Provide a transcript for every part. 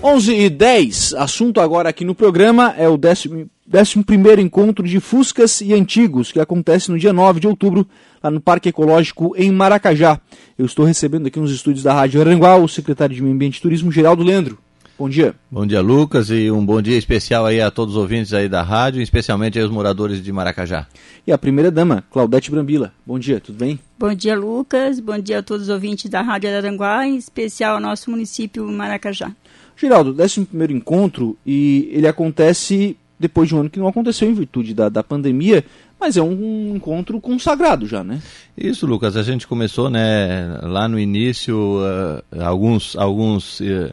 11 e 10, assunto agora aqui no programa é o 11 Encontro de Fuscas e Antigos, que acontece no dia 9 de outubro, lá no Parque Ecológico em Maracajá. Eu estou recebendo aqui nos estúdios da Rádio Aranguá o secretário de Meio Ambiente e Turismo, Geraldo Leandro. Bom dia. Bom dia, Lucas, e um bom dia especial aí a todos os ouvintes aí da rádio, especialmente aos moradores de Maracajá. E a primeira dama, Claudete Brambila. Bom dia, tudo bem? Bom dia, Lucas. Bom dia a todos os ouvintes da Rádio Aranguá, em especial ao nosso município Maracajá. Geraldo, 11 primeiro encontro e ele acontece depois de um ano que não aconteceu em virtude da, da pandemia, mas é um encontro consagrado já, né? Isso, Lucas. A gente começou, né, lá no início, uh, alguns, alguns uh,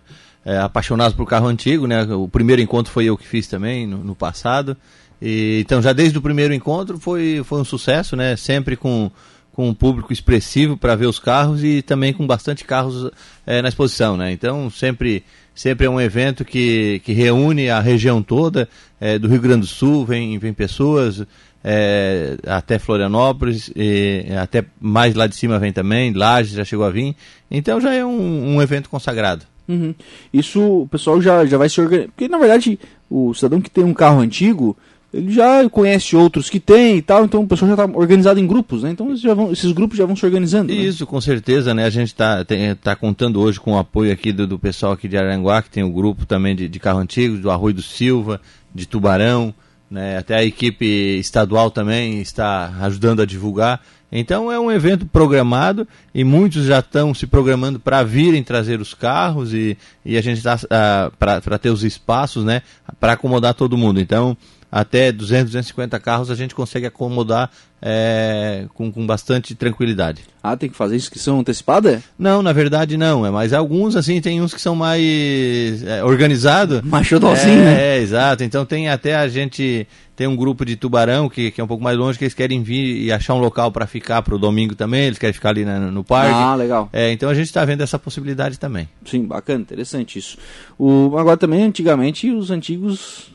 apaixonados por carro antigo, né? O primeiro encontro foi eu que fiz também no, no passado. E, então, já desde o primeiro encontro foi, foi um sucesso, né? Sempre com com um público expressivo para ver os carros e também com bastante carros é, na exposição, né? Então sempre sempre é um evento que, que reúne a região toda é, do Rio Grande do Sul, vem, vem pessoas é, até Florianópolis, e, até mais lá de cima vem também, Lages já chegou a vir, então já é um, um evento consagrado. Uhum. Isso o pessoal já, já vai se organizar, porque na verdade o cidadão que tem um carro antigo, ele já conhece outros que tem e tal, então o pessoal já está organizado em grupos, né? Então vão, esses grupos já vão se organizando. Né? Isso, com certeza, né? A gente está tá contando hoje com o apoio aqui do, do pessoal aqui de Aranguá, que tem o grupo também de, de carro antigo, do Arroio do Silva, de Tubarão, né? Até a equipe estadual também está ajudando a divulgar. Então é um evento programado e muitos já estão se programando para virem trazer os carros e, e a gente está uh, ah, para ter os espaços, né? Para acomodar todo mundo. Então até 200, 250 carros a gente consegue acomodar é, com, com bastante tranquilidade. Ah, tem que fazer inscrição antecipada? Não, na verdade não. É, mas alguns, assim, tem uns que são mais é, organizados. Machodolzinho, é, né? É, exato. Então tem até a gente. Tem um grupo de tubarão que, que é um pouco mais longe, que eles querem vir e achar um local para ficar para o domingo também. Eles querem ficar ali na, no parque. Ah, legal. É, então a gente está vendo essa possibilidade também. Sim, bacana, interessante isso. O, agora também, antigamente, os antigos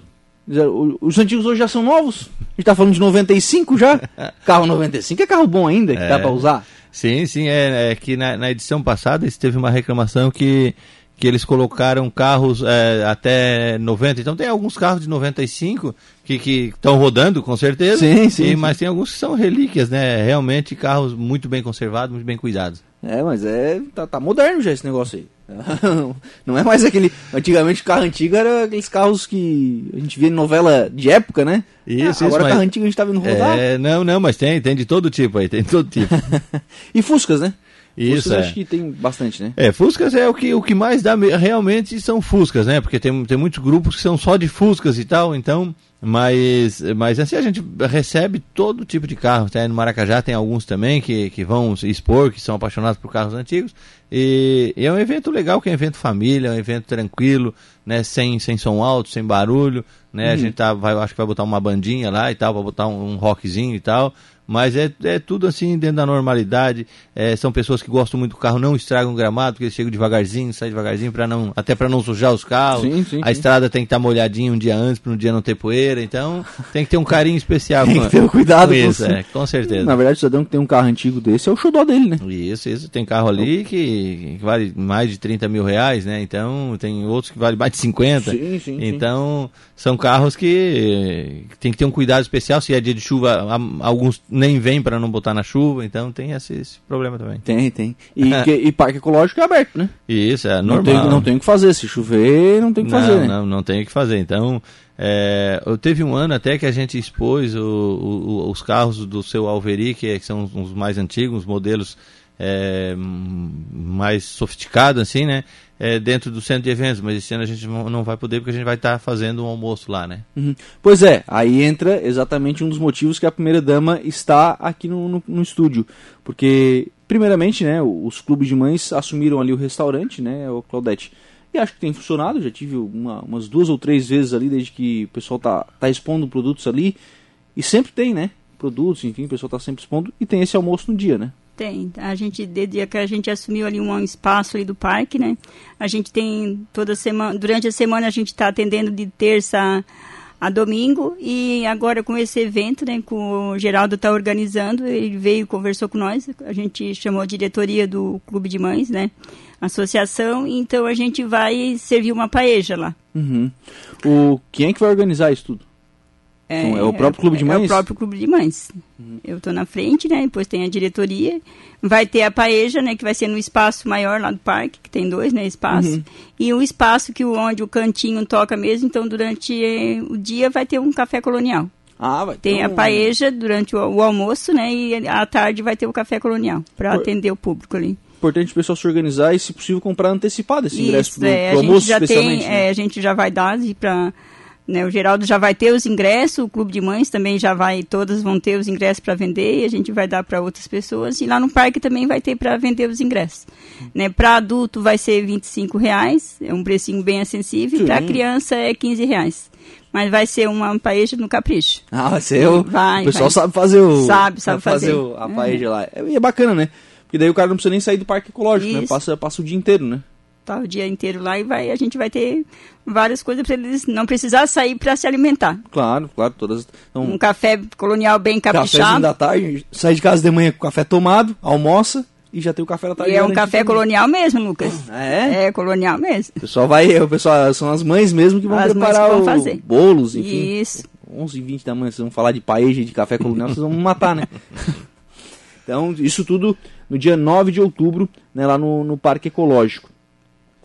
os antigos hoje já são novos. A gente tá falando de 95 já. Carro 95 é carro bom ainda, que é. dá para usar. Sim, sim. É, é que na, na, edição passada teve uma reclamação que, que eles colocaram carros é, até 90. Então tem alguns carros de 95 que estão rodando, com certeza. Sim, sim, e, sim. Mas tem alguns que são relíquias, né? Realmente carros muito bem conservados, muito bem cuidados. É, mas é. Tá, tá moderno já esse negócio aí. Não é mais aquele. Antigamente o carro antigo era aqueles carros que a gente via em novela de época, né? Isso, ah, Agora carro antigo a gente tá vendo rodar. É, não, não, mas tem, tem de todo tipo aí, tem de todo tipo. e Fuscas, né? Isso, Fuscas é. acho que tem bastante, né? É, Fuscas é o que, o que mais dá realmente são Fuscas, né? Porque tem, tem muitos grupos que são só de Fuscas e tal, então mas, mas assim a gente recebe todo tipo de carro. Até no Maracajá tem alguns também que, que vão expor, que são apaixonados por carros antigos. E, e é um evento legal, que é um evento família, é um evento tranquilo, né? Sem, sem som alto, sem barulho. Né? Uhum. A gente tá, vai, acho que vai botar uma bandinha lá e tal, vai botar um, um rockzinho e tal mas é, é tudo assim dentro da normalidade. É, são pessoas que gostam muito do carro, não estragam o gramado, porque eles chegam devagarzinho, saem devagarzinho para não, até para não sujar os carros. Sim, sim, a sim. estrada tem que estar tá molhadinha um dia antes para no dia não ter poeira, então tem que ter um carinho especial. tem que ter um cuidado com isso, com, é, com certeza. Na verdade, o cidadão que tem um carro antigo desse é o xodó dele, né? Isso, isso. Tem carro ali que, que vale mais de 30 mil reais, né? Então tem outros que vale mais de 50. Sim, sim, então são carros que, tem que ter um cuidado especial. Se é dia de chuva, alguns nem vêm para não botar botar na chuva, então tem esse, esse problema também. Tem, tem. E, que, e parque ecológico é aberto, né? Isso, é normal. Não tem, não tem o que fazer, se chover, não tem o que não, fazer, né? Não, não tem o que fazer. Então, é, eu teve um ano até que a gente expôs o, o, os carros do seu Alveri, que, é, que são os mais antigos, os modelos é, mais sofisticados, assim, né? é, dentro do centro de eventos, mas esse ano a gente não vai poder porque a gente vai estar tá fazendo um almoço lá, né? Uhum. Pois é, aí entra exatamente um dos motivos que a primeira dama está aqui no, no, no estúdio, porque primeiramente, né, os clubes de mães assumiram ali o restaurante, né, o Claudete. E acho que tem funcionado, já tive uma, umas duas ou três vezes ali desde que o pessoal tá, tá expondo produtos ali. E sempre tem, né? Produtos, enfim, o pessoal tá sempre expondo. E tem esse almoço no dia, né? Tem. A gente, desde que a gente assumiu ali um espaço ali do parque, né? A gente tem toda semana, durante a semana a gente está atendendo de terça a domingo e agora com esse evento, né, com o Geraldo está organizando, ele veio conversou com nós, a gente chamou a diretoria do Clube de Mães, né? Associação, então a gente vai servir uma paeja lá. Uhum. O, quem é que vai organizar isso tudo? É, é o próprio clube de mães? É o próprio clube de mães. Uhum. Eu estou na frente, né? Depois tem a diretoria. Vai ter a paeja, né? Que vai ser no espaço maior lá do parque, que tem dois, né? Espaço. Uhum. E o espaço que onde o cantinho toca mesmo. Então, durante eh, o dia vai ter um café colonial. Ah, vai Tem um... a paeja durante o, o, almoço, né? E à tarde vai ter o café colonial para atender o público ali importante o pessoal se organizar e, se possível, comprar antecipado esse ingresso Isso, é, pro almoço, especialmente. Tem, né? é, a gente já vai dar para né, o Geraldo já vai ter os ingressos, o Clube de Mães também já vai, todas vão ter os ingressos para vender e a gente vai dar para outras pessoas. E lá no parque também vai ter para vender os ingressos. Né, para adulto vai ser 25 reais, é um precinho bem acessível, e para criança é 15 reais. Mas vai ser uma paeja no capricho. Ah, vai ser o. Vai, o pessoal vai. sabe fazer o. Sabe, sabe fazer. fazer o, a paeja uhum. lá. E é bacana, né? Porque daí o cara não precisa nem sair do parque ecológico, né? Isso. né? Passa, passa o dia inteiro, né? tá o dia inteiro lá e vai, a gente vai ter várias coisas para eles não precisar sair para se alimentar. Claro, claro, todas. Então, um café colonial bem caprichado. da tarde, sai de casa de manhã com café tomado, almoça e já tem o café da tarde. E é um café colonial mesmo, Lucas. É? É colonial mesmo. O pessoal vai, o pessoal são as mães mesmo que vão as preparar que vão fazer. bolos, enfim. Isso. 11 e 20 da manhã, vocês vão falar de paeja de café colonial, vocês vão me matar, né? então, isso tudo no dia 9 de outubro, né, lá no, no Parque Ecológico.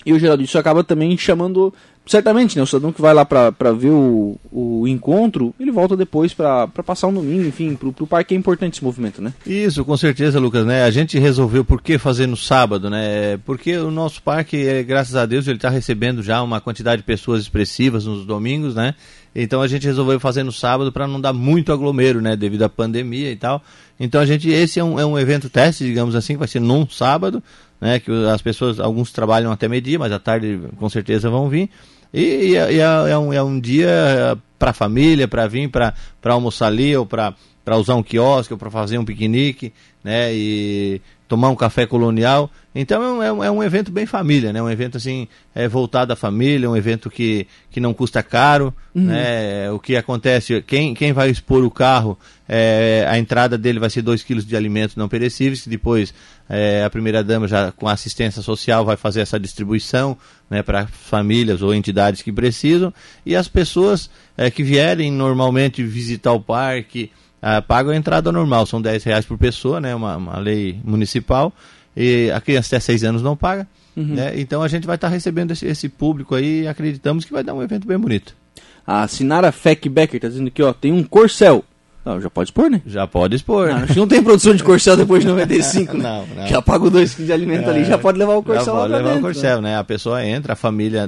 E o Geraldo, isso acaba também chamando, certamente, né, o cidadão que vai lá para ver o, o encontro, ele volta depois para passar um domingo, enfim, pro, pro parque é importante esse movimento, né? Isso, com certeza, Lucas, né? A gente resolveu por que fazer no sábado, né? Porque o nosso parque, é, graças a Deus, ele está recebendo já uma quantidade de pessoas expressivas nos domingos, né? Então a gente resolveu fazer no sábado para não dar muito aglomero, né? Devido à pandemia e tal. Então a gente, esse é um, é um evento teste, digamos assim, que vai ser num sábado né? Que as pessoas, alguns trabalham até meio-dia, mas à tarde com certeza vão vir. E, é, e é, é, um, é um dia para a família, para vir, para almoçar ali, ou para usar um quiosque, ou para fazer um piquenique, né? E tomar um café colonial. Então é um, é um evento bem família, né? Um evento assim é, voltado à família, um evento que, que não custa caro, uhum. né? O que acontece, quem, quem vai expor o carro, é, a entrada dele vai ser 2 quilos de alimentos não perecíveis, que depois é, a primeira dama já com assistência social vai fazer essa distribuição né, para famílias ou entidades que precisam e as pessoas é, que vierem normalmente visitar o parque ah, pagam a entrada normal, são 10 reais por pessoa, né, uma, uma lei municipal e a criança até 6 anos não paga. Uhum. Né? Então a gente vai estar tá recebendo esse, esse, público aí e acreditamos que vai dar um evento bem bonito. A Sinara Feck Becker está dizendo aqui, ó, tem um corcel. Não, já pode expor, né? Já pode expor. Não, acho que não tem produção de corcel depois de 95, né? não, não. Já paga dois quilos de alimento é, ali, já pode levar o corcel já pode lá levar dentro, o corcel, né? né? A pessoa entra, a família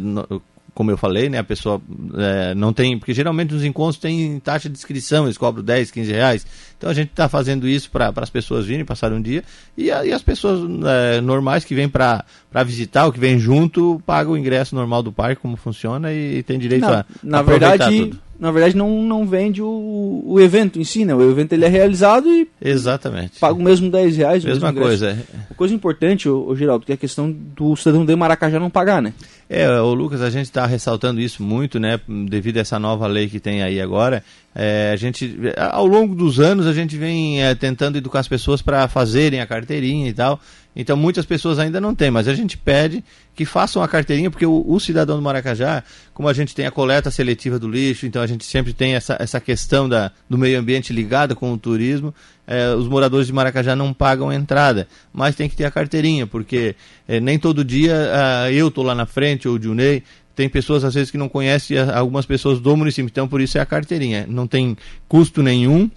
como eu falei, né, a pessoa é, não tem, porque geralmente nos encontros tem taxa de inscrição, eles cobram 10, 15 reais. Então a gente está fazendo isso para as pessoas virem, passar um dia, e, e as pessoas é, normais que vêm para visitar, ou que vêm junto, pagam o ingresso normal do parque, como funciona, e, e tem direito não, a, na a verdade, tudo. Na verdade, não, não vende o, o evento em si, né? O evento ele é realizado e. Exatamente. Paga o mesmo 10 reais. Mesma coisa. É. Coisa importante, o, Geraldo, que é a questão do cidadão de Maracajá não pagar, né? É, o Lucas, a gente está ressaltando isso muito, né? Devido a essa nova lei que tem aí agora. É, a gente, ao longo dos anos, a gente vem é, tentando educar as pessoas para fazerem a carteirinha e tal. Então muitas pessoas ainda não têm, mas a gente pede que façam a carteirinha, porque o, o, cidadão do Maracajá, como a gente tem a coleta seletiva do lixo, então a gente sempre tem essa, essa questão da, do meio ambiente ligada com o turismo, é, os moradores de Maracajá não pagam entrada, mas tem que ter a carteirinha, porque é, nem todo dia uh, eu estou lá na frente, ou o Junei, tem pessoas às vezes que não conhecem algumas pessoas do município, então por isso é a carteirinha. Não tem custo nenhum,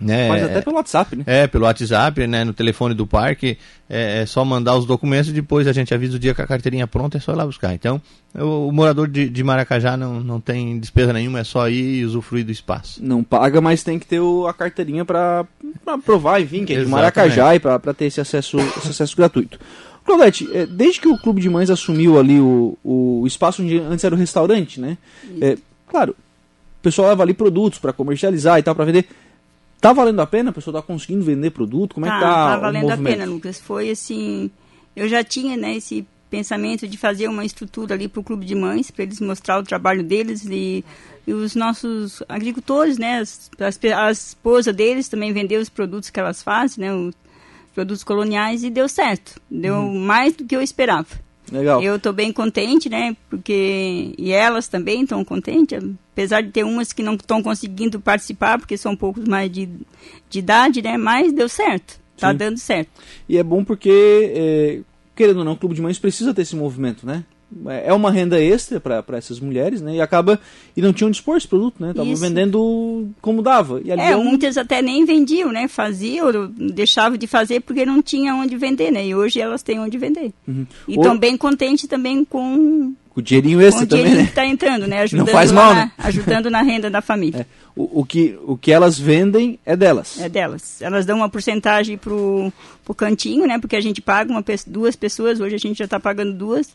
né? Mas até pelo WhatsApp, né? É, pelo WhatsApp, né? No telefone do parque, é, é, só mandar os documentos e depois a gente avisa o dia que a carteirinha é pronta, é só ir lá buscar. Então, o, o morador de, de, Maracajá não, não tem despesa nenhuma, é só ir e usufruir do espaço. Não paga, mas tem que ter o, a carteirinha para provar, enfim, que é de Maracajá e para ter esse acesso, esse acesso gratuito. Claudete, é, desde que o Clube de Mães assumiu ali o, o espaço onde antes era o restaurante, né? É, claro, o pessoal leva ali produtos para comercializar e tal, para vender. Tá valendo a pena? A pessoa tá conseguindo vender produto? Como é que tá? Tá valendo a pena, Lucas. Foi assim. Eu já tinha né, esse pensamento de fazer uma estrutura ali para o clube de mães, para eles mostrar o trabalho deles e, e os nossos agricultores, né, as, as, a esposa deles também vender os produtos que elas fazem, né, o produtos coloniais e deu certo. Deu uhum. mais do que eu esperava. Legal. Eu estou bem contente, né? Porque e elas também estão contentes, apesar de ter umas que não estão conseguindo participar porque são um pouco mais de, de idade, né? Mas deu certo, está dando certo. E é bom porque, é, querendo ou não, o Clube de Mães precisa ter esse movimento, né? É, é uma renda extra para essas mulheres, né? E acaba e não tinham dispor esse produto, né? Tava Isso. vendendo como dava. E é, muitas até nem vendiam, né? Faziam, deixavam de fazer porque não tinha onde vender, né? E hoje elas têm onde vender. Uhum. E estão bem contentes também com o dinheirinho com o também, dinheirinho né? que está entrando, né? Ajudando não faz mal, na, né? Ajudando na renda da família. É. O, o, que, o que elas vendem é delas. É delas. Elas dão uma porcentagem pro, pro cantinho, né? Porque a gente paga uma, duas pessoas, hoje a gente já está pagando duas.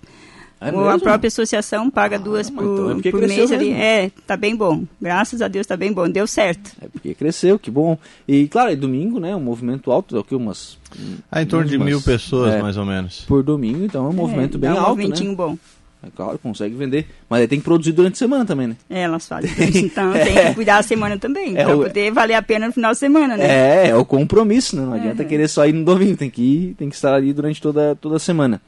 É a própria associação paga ah, duas por, então é por mês ali. É, tá bem bom. Graças a Deus tá bem bom. Deu certo. É porque cresceu, que bom. E claro, é domingo, né? Um movimento alto, é o que? Umas. Ah, em torno de mil pessoas, é, mais ou menos. Por domingo, então é um é, movimento bem um alto. Um movimentinho né? bom. É claro, consegue vender. Mas aí tem que produzir durante a semana também, né? É, elas fazem. Então tem que cuidar a semana também. É poder valer a pena no final de semana, né? É, é o compromisso, né? Não adianta uhum. querer só ir no domingo, tem que ir, tem que estar ali durante toda, toda a semana.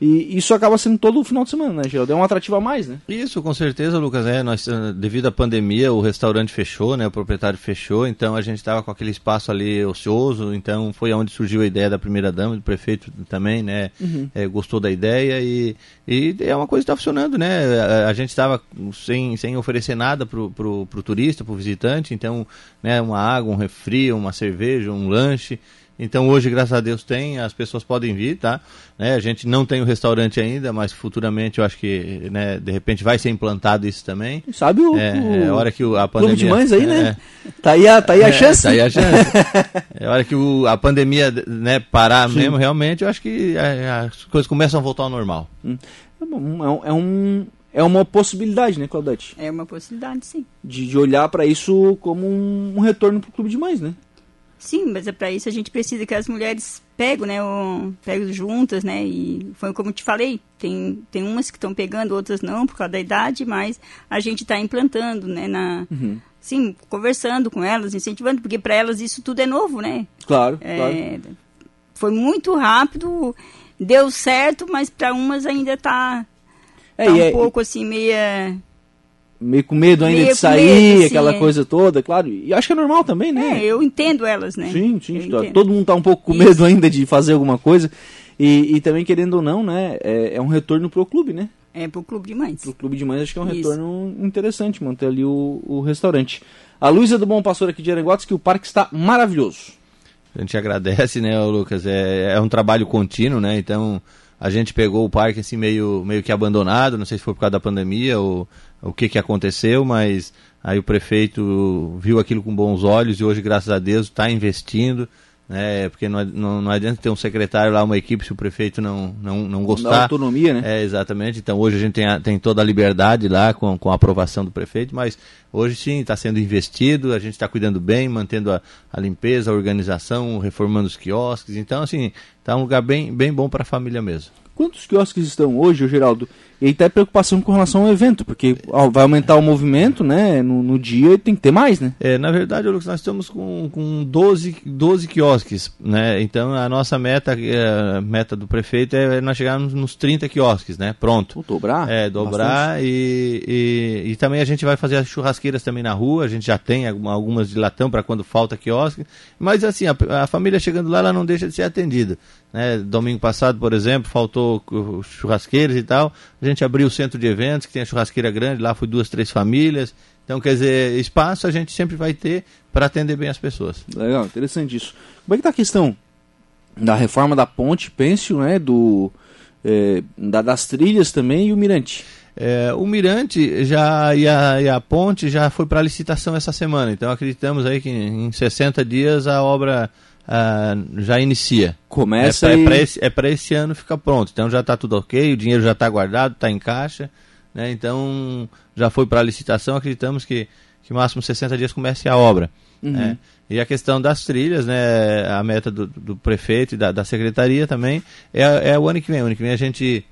E isso acaba sendo todo o final de semana, né, Geraldo? É um atrativo a mais, né? Isso, com certeza, Lucas. É, nós, eh, devido à pandemia, o restaurante fechou, né? O proprietário fechou, então a gente estava com aquele espaço ali ocioso, então foi onde surgiu a ideia da primeira dama, do prefeito também, né? Uhum. É, gostou da ideia e, e é uma coisa que está funcionando, né? A, a gente estava sem, sem oferecer nada pro, pro, pro turista, pro visitante, então, né, uma água, um refri, uma cerveja, um lanche. Então hoje, graças a Deus, tem, as pessoas podem vir, tá? Né, a gente não tem o restaurante ainda, mas futuramente eu acho que, né, de repente vai ser implantado isso também. Sabe o, é, é a hora que a pandemia... Clube de mães aí, né? É, tá aí a, tá aí a é, chance. Tá aí a chance. é a hora que o, a pandemia, né, parar Sim. mesmo, realmente, eu acho que é, as coisas começam a voltar ao normal. Hum. É, bom, é um é uma possibilidade, né, Claudete? É uma possibilidade, sim. De, de olhar para isso como um, um retorno para o clube de mães, né? Sim, mas é para isso a gente precisa que as mulheres peguem, né, o, peguem juntas, né, e foi como eu te falei, tem, tem umas que estão pegando, outras não, por causa da idade, mas a gente está implantando, né, na, uhum. sim, conversando com elas, incentivando, porque para elas isso tudo é novo, né? Claro, é, claro. Foi muito rápido, deu certo, mas para umas ainda está é, tá um é, pouco assim, meia meio com medo ainda de sair, medo, aquela sim, coisa toda, claro. E acho que é normal também, né? É, eu entendo elas, né? Sim, sim. Tá, todo mundo tá um pouco com Isso. medo ainda de fazer alguma coisa. E, e também, querendo ou não, né? É, é um retorno pro clube, né? É pro clube de mães. Pro clube de mães acho que é um Isso. retorno interessante, manter ali o, o restaurante. A Luísa do Bom Pastor aqui de Aranguates, que o parque está maravilhoso. A gente agradece, né, Lucas? É, é um trabalho contínuo, né? Então, a gente pegou o parque assim meio, meio que abandonado, não sei se foi por causa da pandemia ou o que, que aconteceu, mas aí o prefeito viu aquilo com bons olhos e hoje, graças a Deus, está investindo. Né, porque não, não, não adianta ter um secretário lá, uma equipe, se o prefeito não, não, não gostar. Da autonomia, né? É, exatamente. Então hoje a gente tem, a, tem toda a liberdade lá com, com a aprovação do prefeito, mas hoje sim está sendo investido, a gente está cuidando bem, mantendo a, a limpeza, a organização, reformando os quiosques. Então, assim, está um lugar bem, bem bom para a família mesmo. Quantos quiosques estão hoje, Geraldo? E aí tá preocupação com relação ao evento, porque ó, vai aumentar o movimento, né? No, no, dia tem que ter mais, né? É, na verdade, Lucas, nós estamos com, com 12, 12 quiosques, né? Então a nossa meta, é, a meta do prefeito é nós chegarmos nos 30 quiosques, né? Pronto. Vou dobrar? É, dobrar e, e, e, também a gente vai fazer as churrasqueiras também na rua, a gente já tem algumas de latão para quando falta quiosque, mas assim, a, a família chegando lá, ela não deixa de ser atendida. Né? Domingo passado, por exemplo, faltou churrasqueiras e tal. A gente abriu o centro de eventos, que tem a churrasqueira grande, lá foi duas, três famílias. Então, quer dizer, espaço a gente sempre vai ter para atender bem as pessoas. Legal, interessante isso. Como é que está a questão da reforma da ponte, Pêncio, né, do, é, da, das trilhas também e o Mirante? É, o Mirante já e a, e a ponte já foi para licitação essa semana, então acreditamos aí que em 60 dias a obra uh, já inicia. Começa é para e... esse, é esse ano ficar pronto. Então já está tudo ok, o dinheiro já está guardado, está em caixa. Né? Então já foi para a licitação, acreditamos que, que máximo 60 dias comece a obra. Uhum. Né? E a questão das trilhas, né, a meta do, do prefeito e da, da secretaria também, é, é o ano que vem. O ano que vem a gente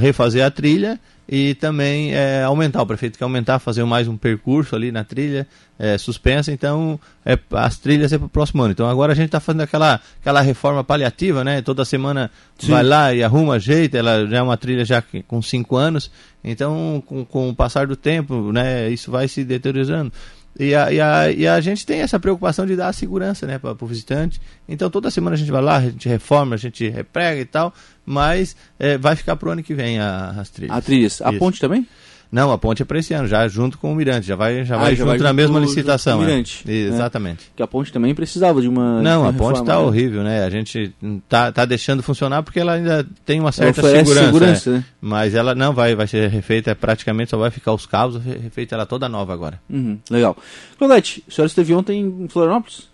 refazer a trilha e também é, aumentar. O prefeito quer aumentar, fazer mais um percurso ali na trilha é, suspensa, então é, as trilhas é para o próximo ano. Então agora a gente está fazendo aquela, aquela reforma paliativa, né? Toda semana Sim. vai lá e arruma jeito, ela já é uma trilha já com cinco anos, então com, com o passar do tempo, né, isso vai se deteriorando. E a, e, a, e a gente tem essa preocupação de dar segurança né, para o visitante. Então toda semana a gente vai lá, a gente reforma, a gente reprega e tal, mas é, vai ficar para o ano que vem a, as trilhas. A trilhas. A ponte também? Não, a ponte é para esse ano, já junto com o Mirante, já vai, já ah, vai já junto vai na mesma licitação. É. Mirante, é. Exatamente. Que a ponte também precisava de uma. Não, de uma a ponte está né? horrível, né? A gente tá, tá deixando funcionar porque ela ainda tem uma certa segurança. segurança é. né? Mas ela não vai, vai ser refeita, praticamente só vai ficar os cabos, refeita ela toda nova agora. Uhum, legal. Claudete, a senhora esteve ontem em Florianópolis?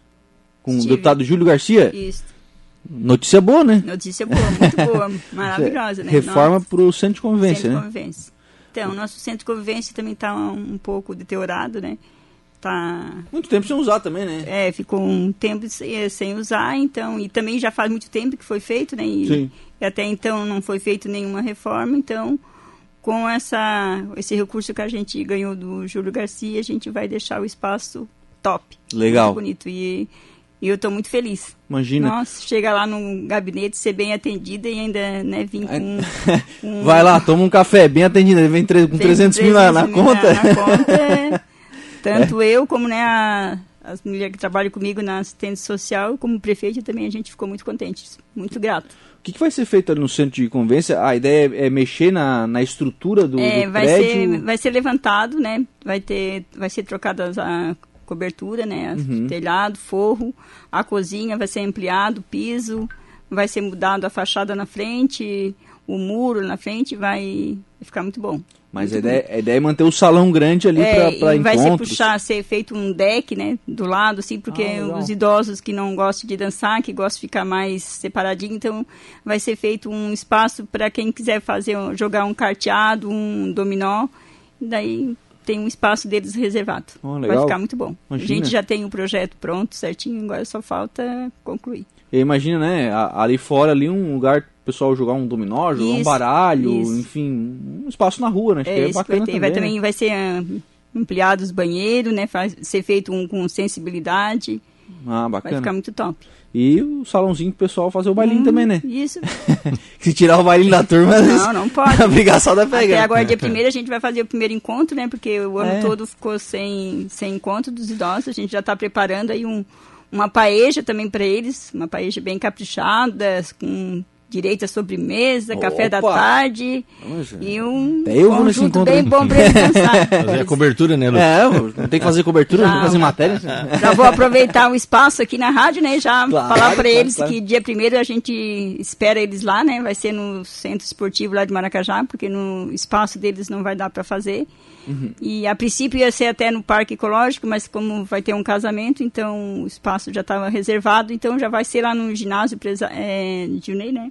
Com Estive. o deputado Júlio Garcia? Isso. Notícia boa, né? Notícia boa, muito boa, maravilhosa, né? Reforma para o centro de convivência, centro né? De convivência. Então, nosso centro de convivência também está um, pouco deteriorado, né? Tá... Muito tempo sem usar também, né? É, ficou um tempo sem, sem usar, então, e também já faz muito tempo que foi feito, né? E, Sim. e até então não foi feita nenhuma reforma, então, com essa, esse recurso que a gente ganhou do Júlio Garcia, a gente vai deixar o espaço top. Legal. Muito bonito. E e eu estou muito feliz. Imagina. Nossa, chega lá no gabinete, ser bem atendida e ainda né, vir com, com... Vai lá, toma um café, bem atendida, vem com 300, 300 mil na, na conta. Na, na conta é, tanto é. eu como né, a, as mulheres que trabalham comigo na assistência social, como prefeito também, a gente ficou muito contente, muito grato. O que, que, vai ser feito ali no centro de convivência? A ideia é, é mexer na, na estrutura do, é, do vai prédio? Ser, vai ser levantado, né? Vai, ter, vai ser trocadas a cobertura, né? Uhum. Telhado, forro, a cozinha vai ser ampliado, piso, vai ser mudado a fachada na frente, o muro na frente, vai ficar muito bom. Mas muito a, ideia, a ideia, é manter o salão grande ali é, para encontros. Vai ser puxar, ser feito um deck, né, do lado, assim, porque ah, os idosos que não gostam de dançar, que gostam de ficar mais separadinho, então vai ser feito um espaço para quem quiser fazer, jogar um carteado, um dominó, daí tem um espaço deles reservado. Oh, Vai ficar muito bom. Imagina. A gente já tem o um projeto pronto, certinho, agora só falta concluir. Imagina, né, ali fora ali um lugar o pessoal jogar um dominó, jogar isso, um baralho, isso. enfim, um espaço na rua, né? Acho é, que é bacana vai ter. também. Vai, também vai ser uh, ampliado os banheiros, né? Faz, ser feito um com sensibilidade. Ah, bacana. Vai ficar muito top. E o salãozinho pro pessoal fazer o bailinho hum, também, né? Isso. Se tirar o bailinho da turma, não, não pode. a obrigação da pega. Até agora, dia primeiro, a gente vai fazer o primeiro encontro, né? Porque o ano é. todo ficou sem, sem encontro dos idosos. A gente já está preparando aí um, uma paeja também para eles, uma paeja bem caprichada, com direito à sobremesa, Opa. café da tarde e um é eu conjunto bem bom para eles dançar. Fazer a cobertura, né, Lu? É, não tem que fazer cobertura, não, fazer matéria. Já vou aproveitar o espaço aqui na rádio, né, já claro, falar para claro, eles claro. que dia primeiro a gente espera eles lá, né, vai ser no centro esportivo lá de Maracajá, porque no espaço deles não vai dar para fazer. Uhum. E a princípio ia ser até no parque ecológico, mas como vai ter um casamento, então o espaço já estava reservado, então já vai ser lá no ginásio é, de Junei, né?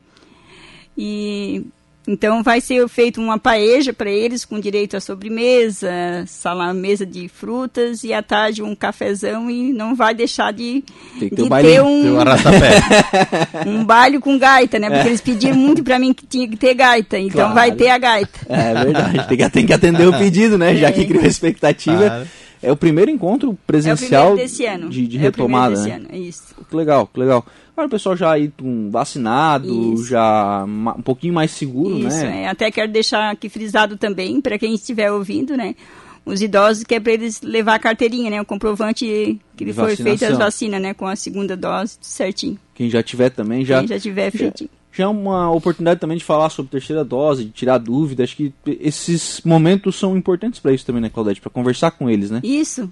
E então vai ser feito uma paeja para eles com direito à sobremesa, salão, mesa de frutas e à tarde um cafezão e não vai deixar de, de ter, ter um um baile com gaita, né? Porque é. eles pediram muito para mim que tinha que ter gaita, então claro. vai ter a gaita. É verdade, tem que, tem que atender o pedido, né? Já que criou expectativa. Claro. É o primeiro encontro presencial é primeiro desse ano. de, de é retomada, né? É isso. Que legal, que legal. Agora o pessoal já aí um, vacinado, Isso. já um pouquinho mais seguro, Isso, né? É. Até quero deixar aqui frisado também, para quem estiver ouvindo, né? Os idosos que é para eles levar a carteirinha, né? O comprovante que ele foi feito as vacinas, né? Com a segunda dose certinho. Quem já tiver também já. Quem já tiver feitinho. Já é uma oportunidade também de falar sobre terceira dose, de tirar dúvidas. Acho que esses momentos são importantes para isso também, né, Claudete? Para conversar com eles, né? Isso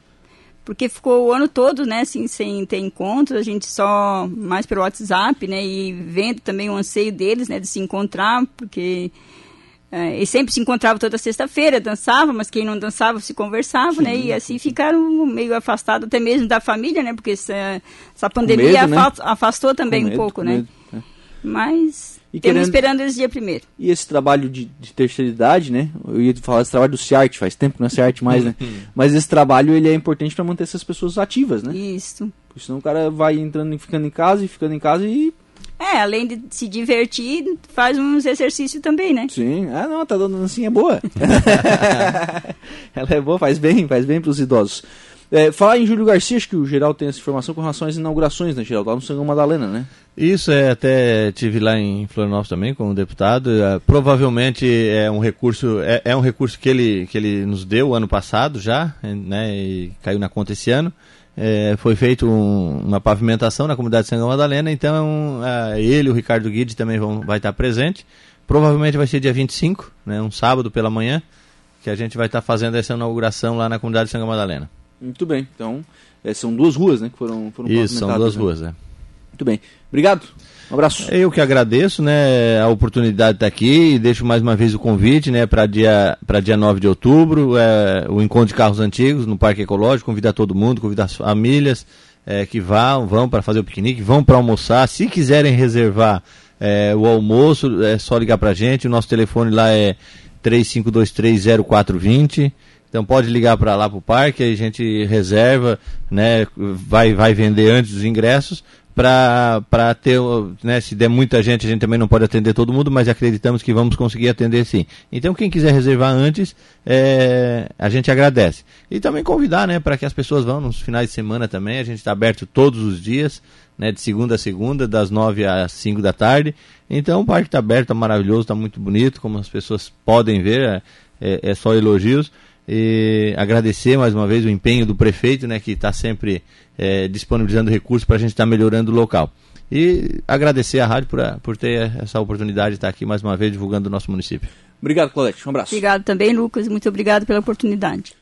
porque ficou o ano todo, né, assim, sem ter encontro, a gente só mais pelo WhatsApp, né, e vendo também o anseio deles, né, de se encontrar, porque é, eles sempre se encontravam toda sexta-feira, dançavam, mas quem não dançava se conversava, sim, né, e assim ficaram meio afastados até mesmo da família, né, porque essa, essa pandemia medo, né? afastou também medo, um pouco, né, medo. Mas... E querendo... esperando esse dia primeiro. E esse trabalho de, de, terceira idade, né? Eu ia falar desse trabalho do CIART, faz tempo que não é CIART mais, né? Mas esse trabalho ele é importante para manter essas pessoas ativas, né? Isso. Porque senão o cara vai entrando e ficando em casa e ficando em casa e É, além de se divertir, faz uns exercícios também, né? Sim. Ah, não, tá dando dancinha boa. Ela é boa, faz bem, faz bem para os idosos. É, falar em Júlio Garcia, acho que o Geraldo tem essa informação com relação às inaugurações, né, Geraldo? Lá no Sangão Madalena, né? Isso, é, até tive lá em Florianópolis também com o deputado. É, provavelmente é um recurso, é, é, um recurso que ele, que ele nos deu ano passado já, né? E caiu na conta esse ano. É, foi feito um, uma pavimentação na comunidade de Sangão Madalena, então é, ele e o Ricardo Guide também vão vai estar presente. Provavelmente vai ser dia 25, né, um sábado pela manhã, que a gente vai estar fazendo essa inauguração lá na comunidade de Sangão Madalena. Muito bem. Então, é, são duas ruas, né, que foram, foram Isso, são duas né? ruas, é. Muito bem. Obrigado. Um abraço. Eu que agradeço, né, a oportunidade de estar aqui e deixo mais uma vez o convite, né, para dia para dia 9 de outubro, é, o encontro de carros antigos no Parque Ecológico, convidar todo mundo, convidar as famílias é, que vão, vão para fazer o piquenique, vão para almoçar. Se quiserem reservar é, o almoço, é só ligar para a gente. O nosso telefone lá é 35230420. Então pode ligar para lá para o parque, a gente reserva, né, vai, vai vender antes dos ingressos para ter, né, se der muita gente, a gente também não pode atender todo mundo, mas acreditamos que vamos conseguir atender sim. Então quem quiser reservar antes, é, a gente agradece. E também convidar, né, para que as pessoas vão nos finais de semana também, a gente está aberto todos os dias, né, de segunda a segunda, das nove às cinco da tarde. Então o parque está aberto, está maravilhoso, está muito bonito, como as pessoas podem ver, é, é, é só elogios. E agradecer mais uma vez o empenho do prefeito, né, que está sempre é, disponibilizando recursos para a gente estar tá melhorando o local. E agradecer à rádio por, por ter essa oportunidade de estar aqui mais uma vez divulgando o nosso município. Obrigado, Claudete. Um abraço. Obrigado também, Lucas. Muito obrigado pela oportunidade.